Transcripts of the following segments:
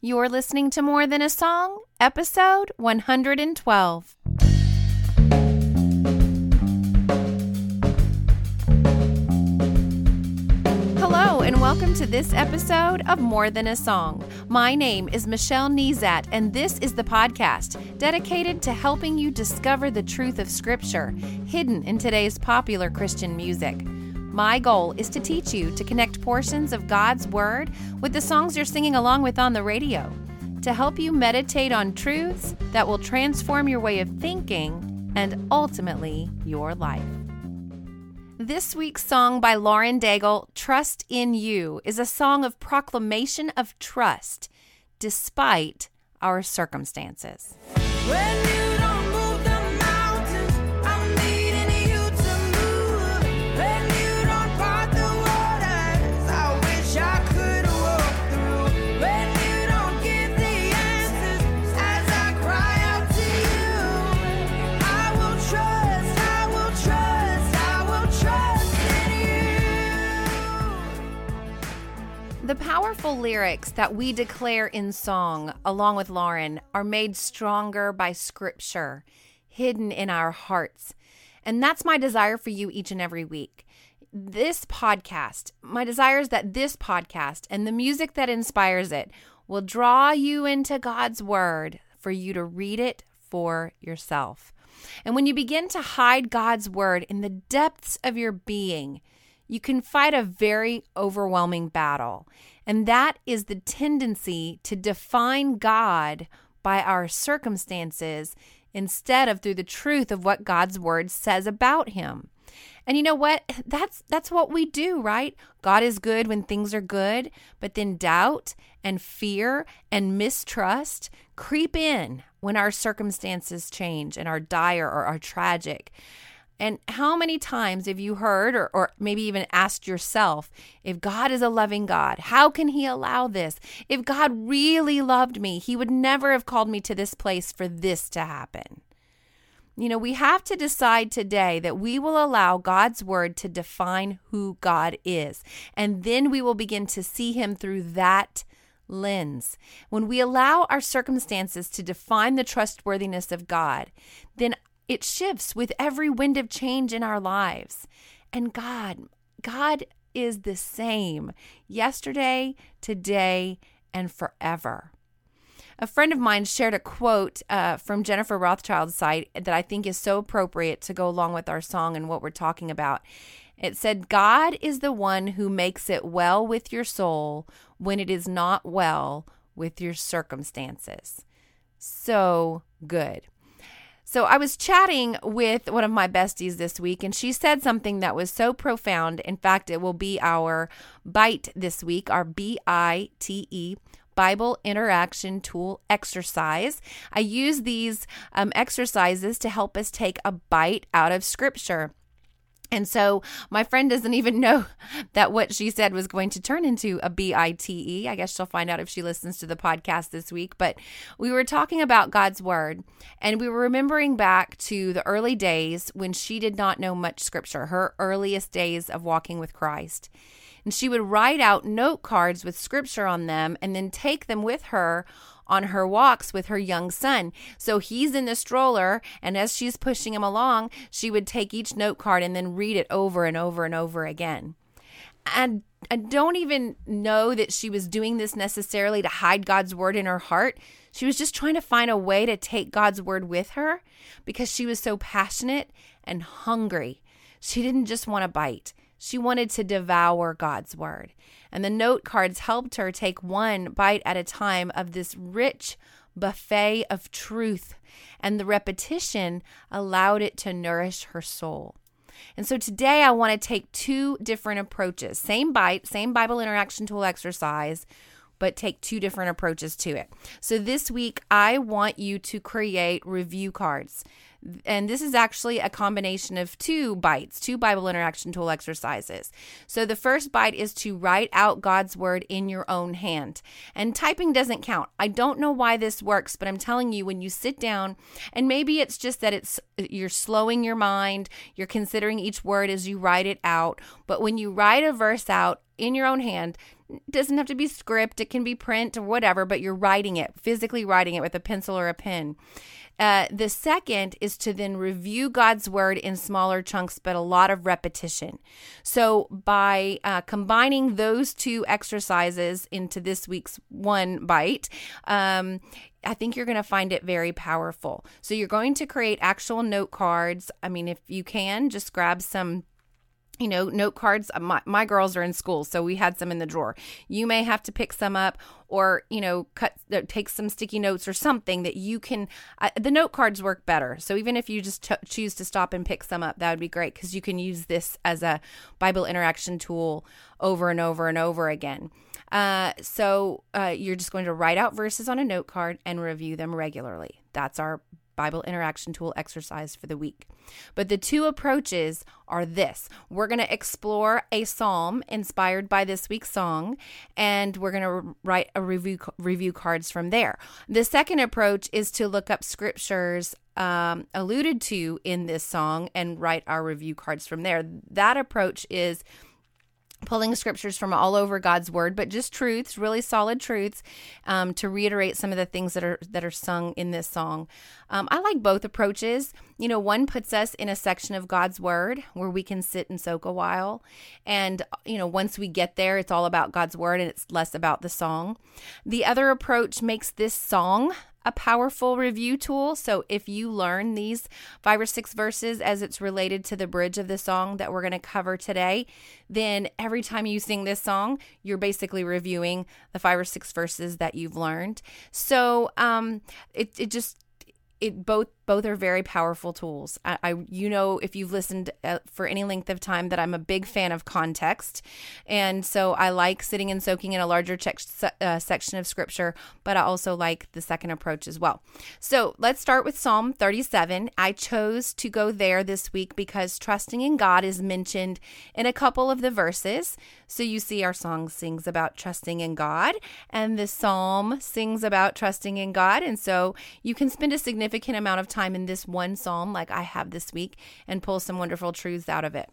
You're listening to More Than a Song, episode 112. Hello, and welcome to this episode of More Than a Song. My name is Michelle Nezat, and this is the podcast dedicated to helping you discover the truth of Scripture hidden in today's popular Christian music. My goal is to teach you to connect portions of God's Word with the songs you're singing along with on the radio, to help you meditate on truths that will transform your way of thinking and ultimately your life. This week's song by Lauren Daigle, Trust in You, is a song of proclamation of trust despite our circumstances. The powerful lyrics that we declare in song, along with Lauren, are made stronger by scripture, hidden in our hearts. And that's my desire for you each and every week. This podcast, my desire is that this podcast and the music that inspires it will draw you into God's word for you to read it for yourself. And when you begin to hide God's word in the depths of your being, you can fight a very overwhelming battle. And that is the tendency to define God by our circumstances instead of through the truth of what God's word says about him. And you know what? That's that's what we do, right? God is good when things are good, but then doubt and fear and mistrust creep in when our circumstances change and are dire or are tragic. And how many times have you heard or, or maybe even asked yourself, if God is a loving God, how can He allow this? If God really loved me, He would never have called me to this place for this to happen. You know, we have to decide today that we will allow God's word to define who God is. And then we will begin to see Him through that lens. When we allow our circumstances to define the trustworthiness of God, then it shifts with every wind of change in our lives. And God, God is the same yesterday, today, and forever. A friend of mine shared a quote uh, from Jennifer Rothschild's site that I think is so appropriate to go along with our song and what we're talking about. It said, God is the one who makes it well with your soul when it is not well with your circumstances. So good. So I was chatting with one of my besties this week, and she said something that was so profound. In fact, it will be our bite this week, our B I T E. Bible interaction tool exercise. I use these um, exercises to help us take a bite out of scripture. And so my friend doesn't even know that what she said was going to turn into a B I T E. I guess she'll find out if she listens to the podcast this week. But we were talking about God's word and we were remembering back to the early days when she did not know much scripture, her earliest days of walking with Christ. And she would write out note cards with scripture on them and then take them with her on her walks with her young son. So he's in the stroller, and as she's pushing him along, she would take each note card and then read it over and over and over again. And I don't even know that she was doing this necessarily to hide God's word in her heart. She was just trying to find a way to take God's word with her because she was so passionate and hungry. She didn't just want to bite, she wanted to devour God's word. And the note cards helped her take one bite at a time of this rich buffet of truth. And the repetition allowed it to nourish her soul. And so today I want to take two different approaches. Same bite, same Bible interaction tool exercise but take two different approaches to it. So this week, I want you to create review cards. And this is actually a combination of two bites, two Bible interaction tool exercises. So the first bite is to write out God's word in your own hand. And typing doesn't count. I don't know why this works, but I'm telling you when you sit down and maybe it's just that it's you're slowing your mind, you're considering each word as you write it out, but when you write a verse out in your own hand, doesn't have to be script, it can be print or whatever, but you're writing it, physically writing it with a pencil or a pen. Uh, the second is to then review God's word in smaller chunks, but a lot of repetition. So, by uh, combining those two exercises into this week's one bite, um, I think you're going to find it very powerful. So, you're going to create actual note cards. I mean, if you can, just grab some you know, note cards. My, my girls are in school, so we had some in the drawer. You may have to pick some up or, you know, cut, uh, take some sticky notes or something that you can. Uh, the note cards work better. So even if you just choose to stop and pick some up, that would be great because you can use this as a Bible interaction tool over and over and over again. Uh, so uh, you're just going to write out verses on a note card and review them regularly. That's our Bible interaction tool exercise for the week. But the two approaches are this we're going to explore a psalm inspired by this week's song, and we're going to write a review, review cards from there. The second approach is to look up scriptures um, alluded to in this song and write our review cards from there. That approach is pulling scriptures from all over God's word, but just truths, really solid truths, um, to reiterate some of the things that are that are sung in this song. Um, I like both approaches. You know, one puts us in a section of God's word where we can sit and soak a while, and you know, once we get there, it's all about God's word and it's less about the song. The other approach makes this song a powerful review tool. So if you learn these five or six verses as it's related to the bridge of the song that we're going to cover today, then every time you sing this song, you're basically reviewing the five or six verses that you've learned. So um, it, it just it both both are very powerful tools. I, I you know if you've listened uh, for any length of time that I'm a big fan of context, and so I like sitting and soaking in a larger check, uh, section of scripture, but I also like the second approach as well. So let's start with Psalm 37. I chose to go there this week because trusting in God is mentioned in a couple of the verses. So you see, our song sings about trusting in God, and the psalm sings about trusting in God. And so you can spend a significant amount of time in this one psalm, like I have this week, and pull some wonderful truths out of it.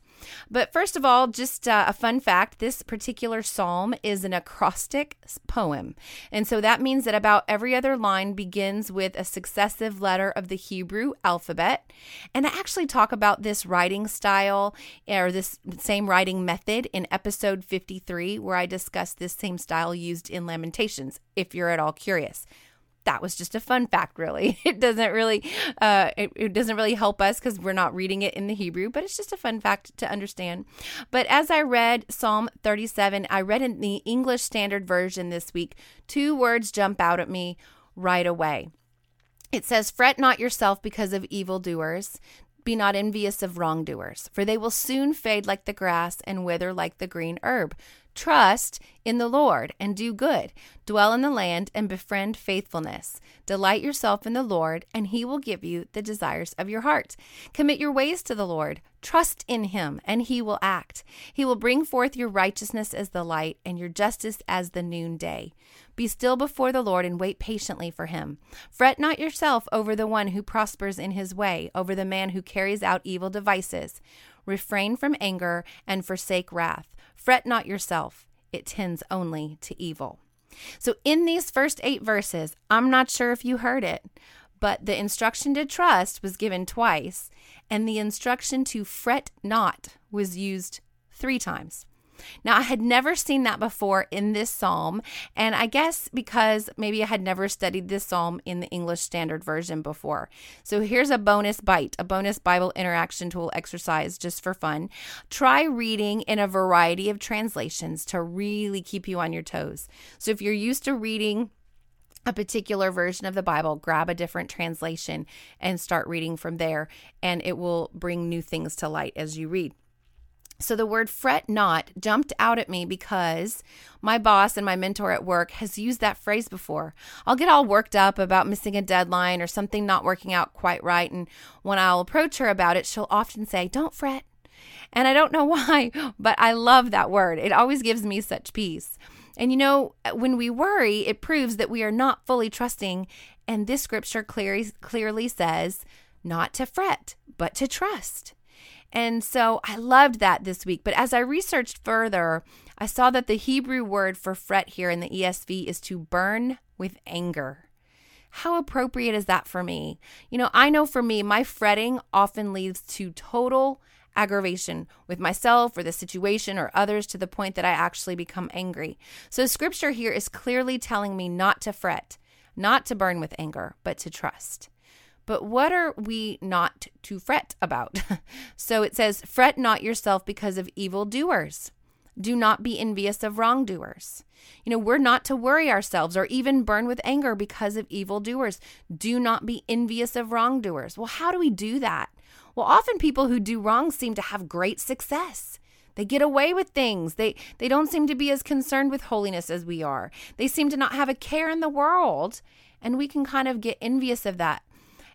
But first of all, just uh, a fun fact this particular psalm is an acrostic poem. And so that means that about every other line begins with a successive letter of the Hebrew alphabet. And I actually talk about this writing style or this same writing method in episode 53, where I discuss this same style used in Lamentations, if you're at all curious that was just a fun fact really. It doesn't really uh, it, it doesn't really help us because we're not reading it in the hebrew but it's just a fun fact to understand. But as i read psalm 37 i read in the english standard version this week two words jump out at me right away. It says, Fret not yourself because of evildoers, be not envious of wrongdoers, for they will soon fade like the grass and wither like the green herb. Trust in the Lord and do good. Dwell in the land and befriend faithfulness. Delight yourself in the Lord, and he will give you the desires of your heart. Commit your ways to the Lord. Trust in him, and he will act. He will bring forth your righteousness as the light and your justice as the noonday. Be still before the Lord and wait patiently for him. Fret not yourself over the one who prospers in his way, over the man who carries out evil devices. Refrain from anger and forsake wrath. Fret not yourself, it tends only to evil. So, in these first eight verses, I'm not sure if you heard it, but the instruction to trust was given twice, and the instruction to fret not was used three times. Now, I had never seen that before in this psalm, and I guess because maybe I had never studied this psalm in the English Standard Version before. So here's a bonus bite, a bonus Bible interaction tool exercise just for fun. Try reading in a variety of translations to really keep you on your toes. So if you're used to reading, a particular version of the Bible, grab a different translation and start reading from there, and it will bring new things to light as you read. So the word fret not jumped out at me because my boss and my mentor at work has used that phrase before. I'll get all worked up about missing a deadline or something not working out quite right. And when I'll approach her about it, she'll often say, Don't fret. And I don't know why, but I love that word. It always gives me such peace. And you know, when we worry, it proves that we are not fully trusting. And this scripture clearly, clearly says not to fret, but to trust. And so I loved that this week. But as I researched further, I saw that the Hebrew word for fret here in the ESV is to burn with anger. How appropriate is that for me? You know, I know for me, my fretting often leads to total aggravation with myself or the situation or others to the point that I actually become angry. So, scripture here is clearly telling me not to fret, not to burn with anger, but to trust. But what are we not to fret about? so it says, Fret not yourself because of evildoers. Do not be envious of wrongdoers. You know, we're not to worry ourselves or even burn with anger because of evildoers. Do not be envious of wrongdoers. Well, how do we do that? Well, often people who do wrong seem to have great success. They get away with things. They they don't seem to be as concerned with holiness as we are. They seem to not have a care in the world, and we can kind of get envious of that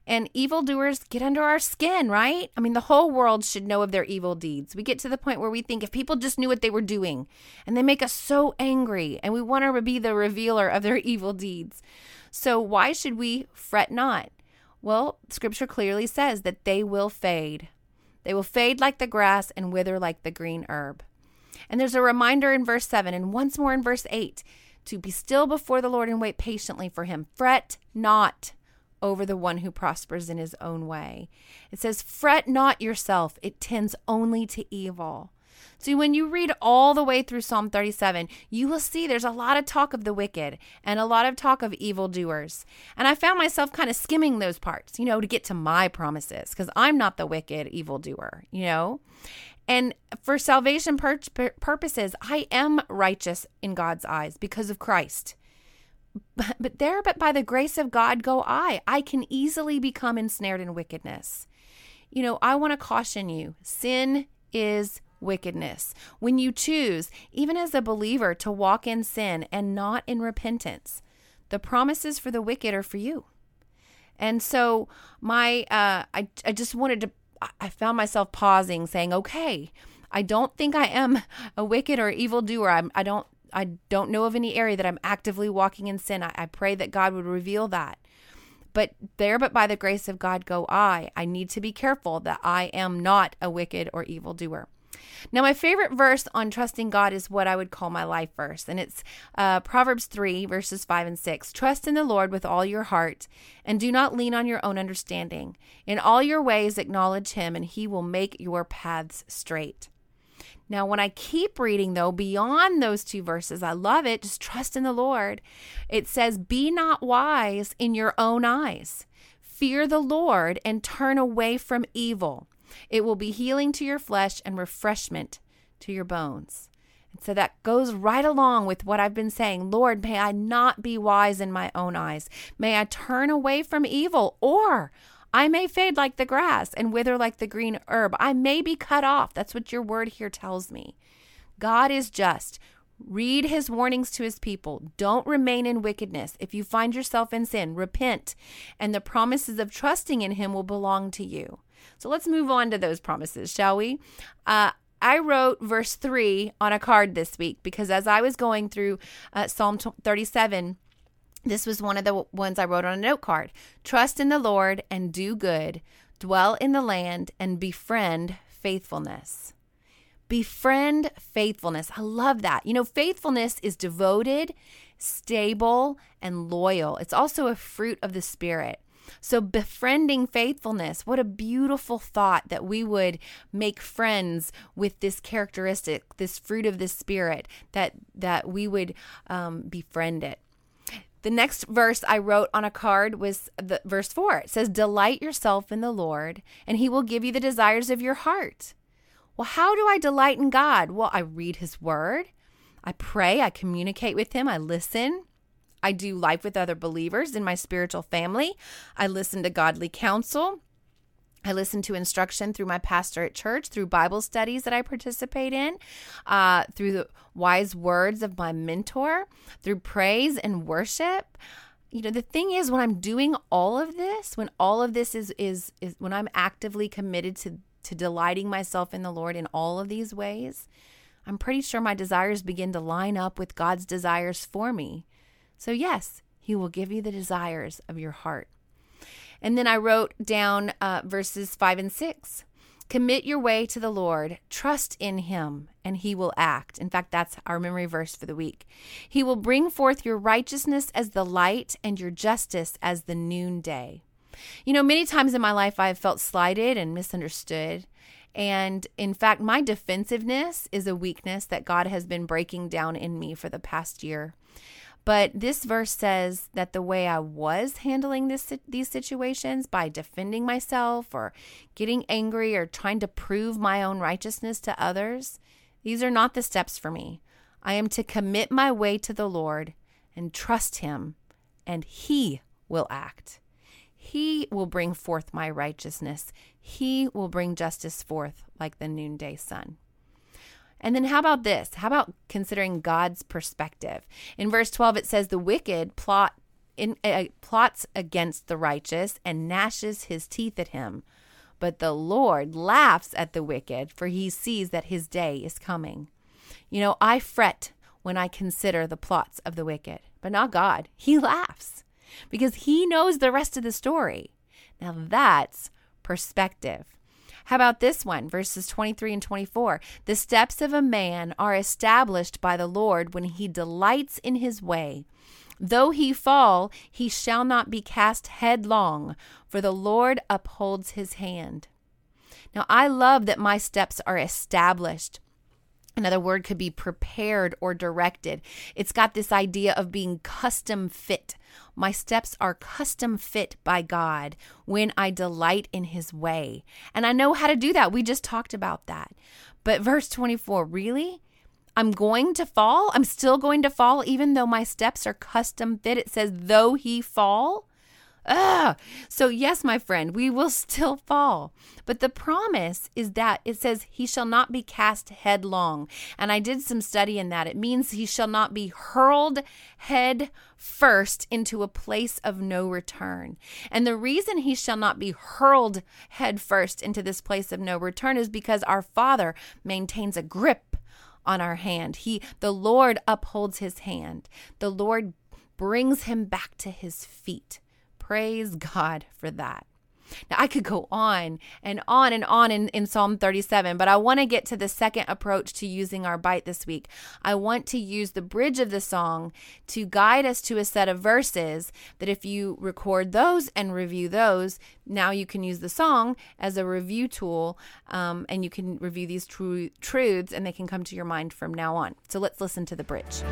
and evildoers get under our skin, right? I mean, the whole world should know of their evil deeds. We get to the point where we think if people just knew what they were doing, and they make us so angry, and we want to be the revealer of their evil deeds. So, why should we fret not? Well, scripture clearly says that they will fade. They will fade like the grass and wither like the green herb. And there's a reminder in verse 7 and once more in verse 8 to be still before the Lord and wait patiently for him. Fret not over the one who prospers in his own way. It says, Fret not yourself, it tends only to evil. See, when you read all the way through Psalm 37, you will see there's a lot of talk of the wicked and a lot of talk of evildoers. And I found myself kind of skimming those parts, you know, to get to my promises because I'm not the wicked evildoer, you know? And for salvation pur- purposes, I am righteous in God's eyes because of Christ but, there, but by the grace of God go I. I can easily become ensnared in wickedness. You know, I want to caution you sin is wickedness. When you choose, even as a believer, to walk in sin and not in repentance, the promises for the wicked are for you. And so, my, uh, I, I just wanted to, I found myself pausing, saying, okay, I don't think I am a wicked or evil doer. I'm, I don't I don't know of any area that I'm actively walking in sin. I, I pray that God would reveal that. But there, but by the grace of God, go I. I need to be careful that I am not a wicked or evil doer. Now, my favorite verse on trusting God is what I would call my life verse, and it's uh, Proverbs 3, verses 5 and 6. Trust in the Lord with all your heart, and do not lean on your own understanding. In all your ways, acknowledge him, and he will make your paths straight. Now, when I keep reading, though, beyond those two verses, I love it. Just trust in the Lord. It says, Be not wise in your own eyes. Fear the Lord and turn away from evil. It will be healing to your flesh and refreshment to your bones. And so that goes right along with what I've been saying. Lord, may I not be wise in my own eyes. May I turn away from evil, or I may fade like the grass and wither like the green herb. I may be cut off. That's what your word here tells me. God is just. Read his warnings to his people. Don't remain in wickedness. If you find yourself in sin, repent, and the promises of trusting in him will belong to you. So let's move on to those promises, shall we? Uh, I wrote verse 3 on a card this week because as I was going through uh, Psalm 37, this was one of the ones I wrote on a note card. Trust in the Lord and do good, dwell in the land and befriend faithfulness. Befriend faithfulness. I love that. You know, faithfulness is devoted, stable, and loyal. It's also a fruit of the Spirit. So, befriending faithfulness, what a beautiful thought that we would make friends with this characteristic, this fruit of the Spirit, that, that we would um, befriend it. The next verse I wrote on a card was the verse 4. It says, "Delight yourself in the Lord, and he will give you the desires of your heart." Well, how do I delight in God? Well, I read his word. I pray, I communicate with him, I listen. I do life with other believers in my spiritual family. I listen to godly counsel. I listen to instruction through my pastor at church, through Bible studies that I participate in, uh, through the wise words of my mentor, through praise and worship. You know, the thing is, when I'm doing all of this, when all of this is is is when I'm actively committed to to delighting myself in the Lord in all of these ways, I'm pretty sure my desires begin to line up with God's desires for me. So yes, He will give you the desires of your heart. And then I wrote down uh, verses five and six. Commit your way to the Lord, trust in Him, and He will act. In fact, that's our memory verse for the week. He will bring forth your righteousness as the light and your justice as the noonday. You know, many times in my life I've felt slighted and misunderstood. And in fact, my defensiveness is a weakness that God has been breaking down in me for the past year. But this verse says that the way I was handling this these situations by defending myself or getting angry or trying to prove my own righteousness to others, these are not the steps for me. I am to commit my way to the Lord and trust him, and he will act. He will bring forth my righteousness. He will bring justice forth like the noonday sun. And then how about this? How about considering God's perspective? In verse 12 it says the wicked plot in, uh, plots against the righteous and gnashes his teeth at him. But the Lord laughs at the wicked, for he sees that his day is coming. You know, I fret when I consider the plots of the wicked, but not God. He laughs because he knows the rest of the story. Now that's perspective. How about this one, verses 23 and 24? The steps of a man are established by the Lord when he delights in his way. Though he fall, he shall not be cast headlong, for the Lord upholds his hand. Now, I love that my steps are established. Another word could be prepared or directed. It's got this idea of being custom fit. My steps are custom fit by God when I delight in His way. And I know how to do that. We just talked about that. But verse 24, really? I'm going to fall? I'm still going to fall, even though my steps are custom fit. It says, though he fall. Ugh. So, yes, my friend, we will still fall. But the promise is that it says, He shall not be cast headlong. And I did some study in that. It means he shall not be hurled head first into a place of no return. And the reason he shall not be hurled head first into this place of no return is because our Father maintains a grip on our hand. He the Lord upholds his hand. The Lord brings him back to his feet. Praise God for that. Now, I could go on and on and on in, in Psalm 37, but I want to get to the second approach to using our bite this week. I want to use the bridge of the song to guide us to a set of verses that if you record those and review those, now you can use the song as a review tool um, and you can review these true truths and they can come to your mind from now on. So let's listen to the bridge.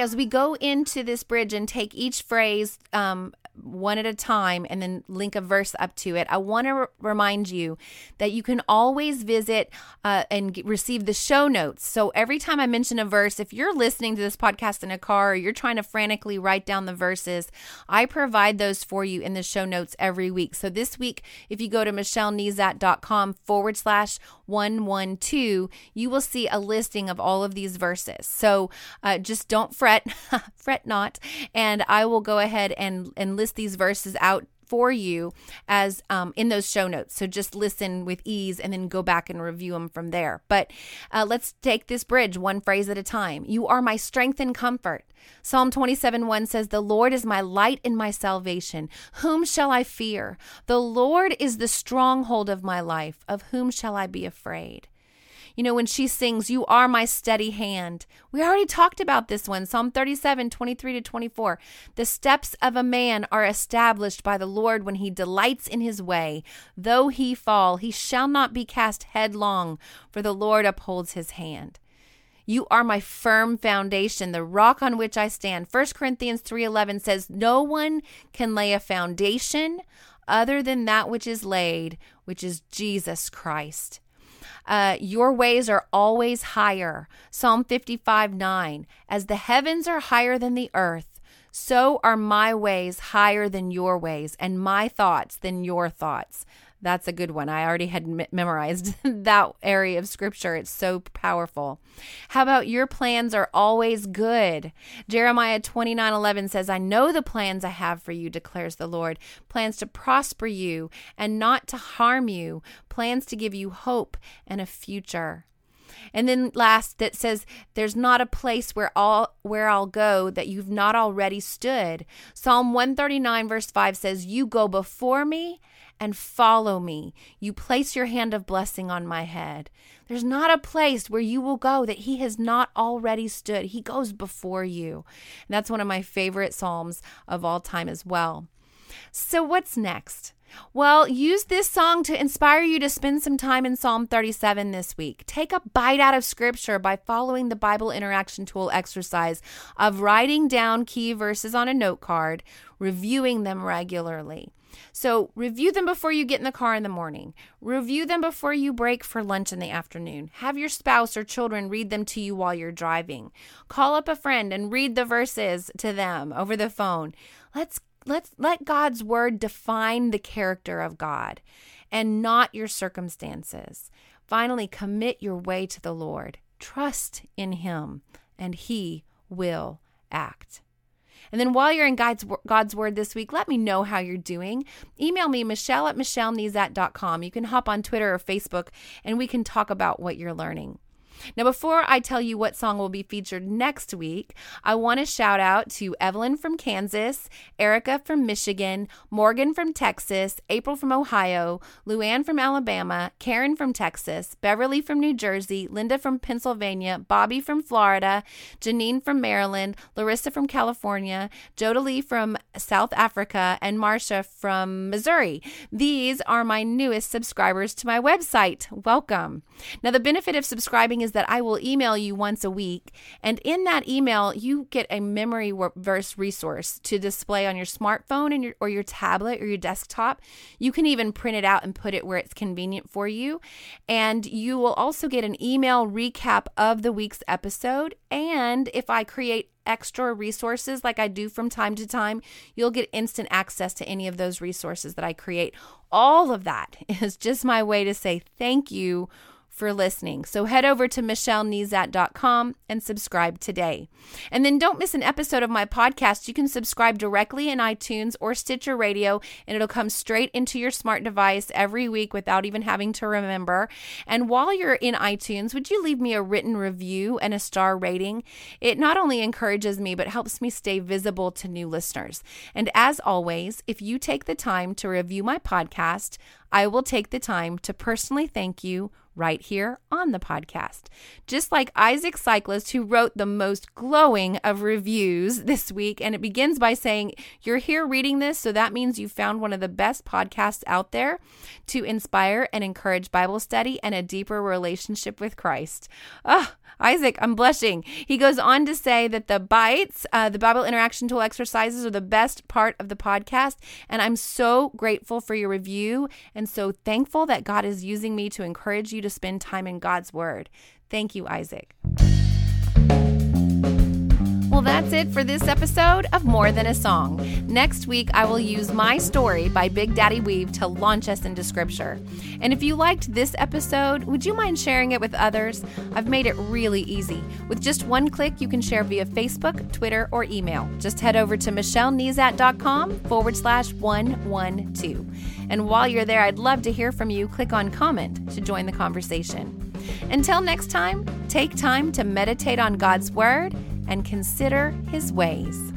As we go into this bridge and take each phrase um, one at a time and then link a verse up to it, I want to remind you that you can always visit uh, and receive the show notes. So every time I mention a verse, if you're listening to this podcast in a car or you're trying to frantically write down the verses, I provide those for you in the show notes every week. So this week, if you go to michellenezat.com forward slash 112, you will see a listing of all of these verses. So uh, just don't fret, fret not, and I will go ahead and, and list these verses out for you as um, in those show notes. So just listen with ease and then go back and review them from there. But uh, let's take this bridge one phrase at a time. You are my strength and comfort. Psalm 27 1 says, The Lord is my light and my salvation. Whom shall I fear? The Lord is the stronghold of my life. Of whom shall I be afraid? You know, when she sings, You are my steady hand. We already talked about this one, Psalm 37, 23 to 24. The steps of a man are established by the Lord when he delights in his way. Though he fall, he shall not be cast headlong, for the Lord upholds his hand. You are my firm foundation, the rock on which I stand. 1 Corinthians 3:11 says, "No one can lay a foundation other than that which is laid, which is Jesus Christ." Uh, your ways are always higher. Psalm 55 9. As the heavens are higher than the earth, so are my ways higher than your ways, and my thoughts than your thoughts. That's a good one. I already had me- memorized that area of scripture. It's so powerful. How about your plans are always good? Jeremiah 29 11 says, I know the plans I have for you, declares the Lord plans to prosper you and not to harm you, plans to give you hope and a future. And then last that says there's not a place where all where I'll go that you've not already stood. Psalm 139 verse 5 says you go before me and follow me. You place your hand of blessing on my head. There's not a place where you will go that he has not already stood. He goes before you. And that's one of my favorite Psalms of all time as well. So, what's next? Well, use this song to inspire you to spend some time in Psalm 37 this week. Take a bite out of scripture by following the Bible interaction tool exercise of writing down key verses on a note card, reviewing them regularly. So, review them before you get in the car in the morning. Review them before you break for lunch in the afternoon. Have your spouse or children read them to you while you're driving. Call up a friend and read the verses to them over the phone. Let's let's let God's word define the character of God and not your circumstances. Finally, commit your way to the Lord. Trust in him and he will act. And then while you're in God's, God's Word this week, let me know how you're doing. Email me, Michelle at MichelleNezat.com. You can hop on Twitter or Facebook and we can talk about what you're learning. Now, before I tell you what song will be featured next week, I want to shout out to Evelyn from Kansas, Erica from Michigan, Morgan from Texas, April from Ohio, Luann from Alabama, Karen from Texas, Beverly from New Jersey, Linda from Pennsylvania, Bobby from Florida, Janine from Maryland, Larissa from California, Jodalee from South Africa, and Marcia from Missouri. These are my newest subscribers to my website. Welcome. Now, the benefit of subscribing is is that I will email you once a week. And in that email, you get a memory verse resource to display on your smartphone and your, or your tablet or your desktop. You can even print it out and put it where it's convenient for you. And you will also get an email recap of the week's episode. And if I create extra resources like I do from time to time, you'll get instant access to any of those resources that I create. All of that is just my way to say thank you for listening. So head over to michellenezat.com and subscribe today. And then don't miss an episode of my podcast. You can subscribe directly in iTunes or Stitcher Radio, and it'll come straight into your smart device every week without even having to remember. And while you're in iTunes, would you leave me a written review and a star rating? It not only encourages me, but helps me stay visible to new listeners. And as always, if you take the time to review my podcast, I will take the time to personally thank you right here on the podcast. Just like Isaac Cyclist, who wrote the most glowing of reviews this week, and it begins by saying, You're here reading this, so that means you found one of the best podcasts out there to inspire and encourage Bible study and a deeper relationship with Christ. Oh, Isaac, I'm blushing. He goes on to say that the bites, uh, the Bible interaction tool exercises, are the best part of the podcast. And I'm so grateful for your review and so thankful that God is using me to encourage you to spend time in God's Word. Thank you, Isaac. Well, that's it for this episode of More Than a Song. Next week, I will use My Story by Big Daddy Weave to launch us into Scripture. And if you liked this episode, would you mind sharing it with others? I've made it really easy. With just one click, you can share via Facebook, Twitter, or email. Just head over to michellenezat.com forward slash 112. And while you're there, I'd love to hear from you. Click on comment to join the conversation. Until next time, take time to meditate on God's Word and consider his ways.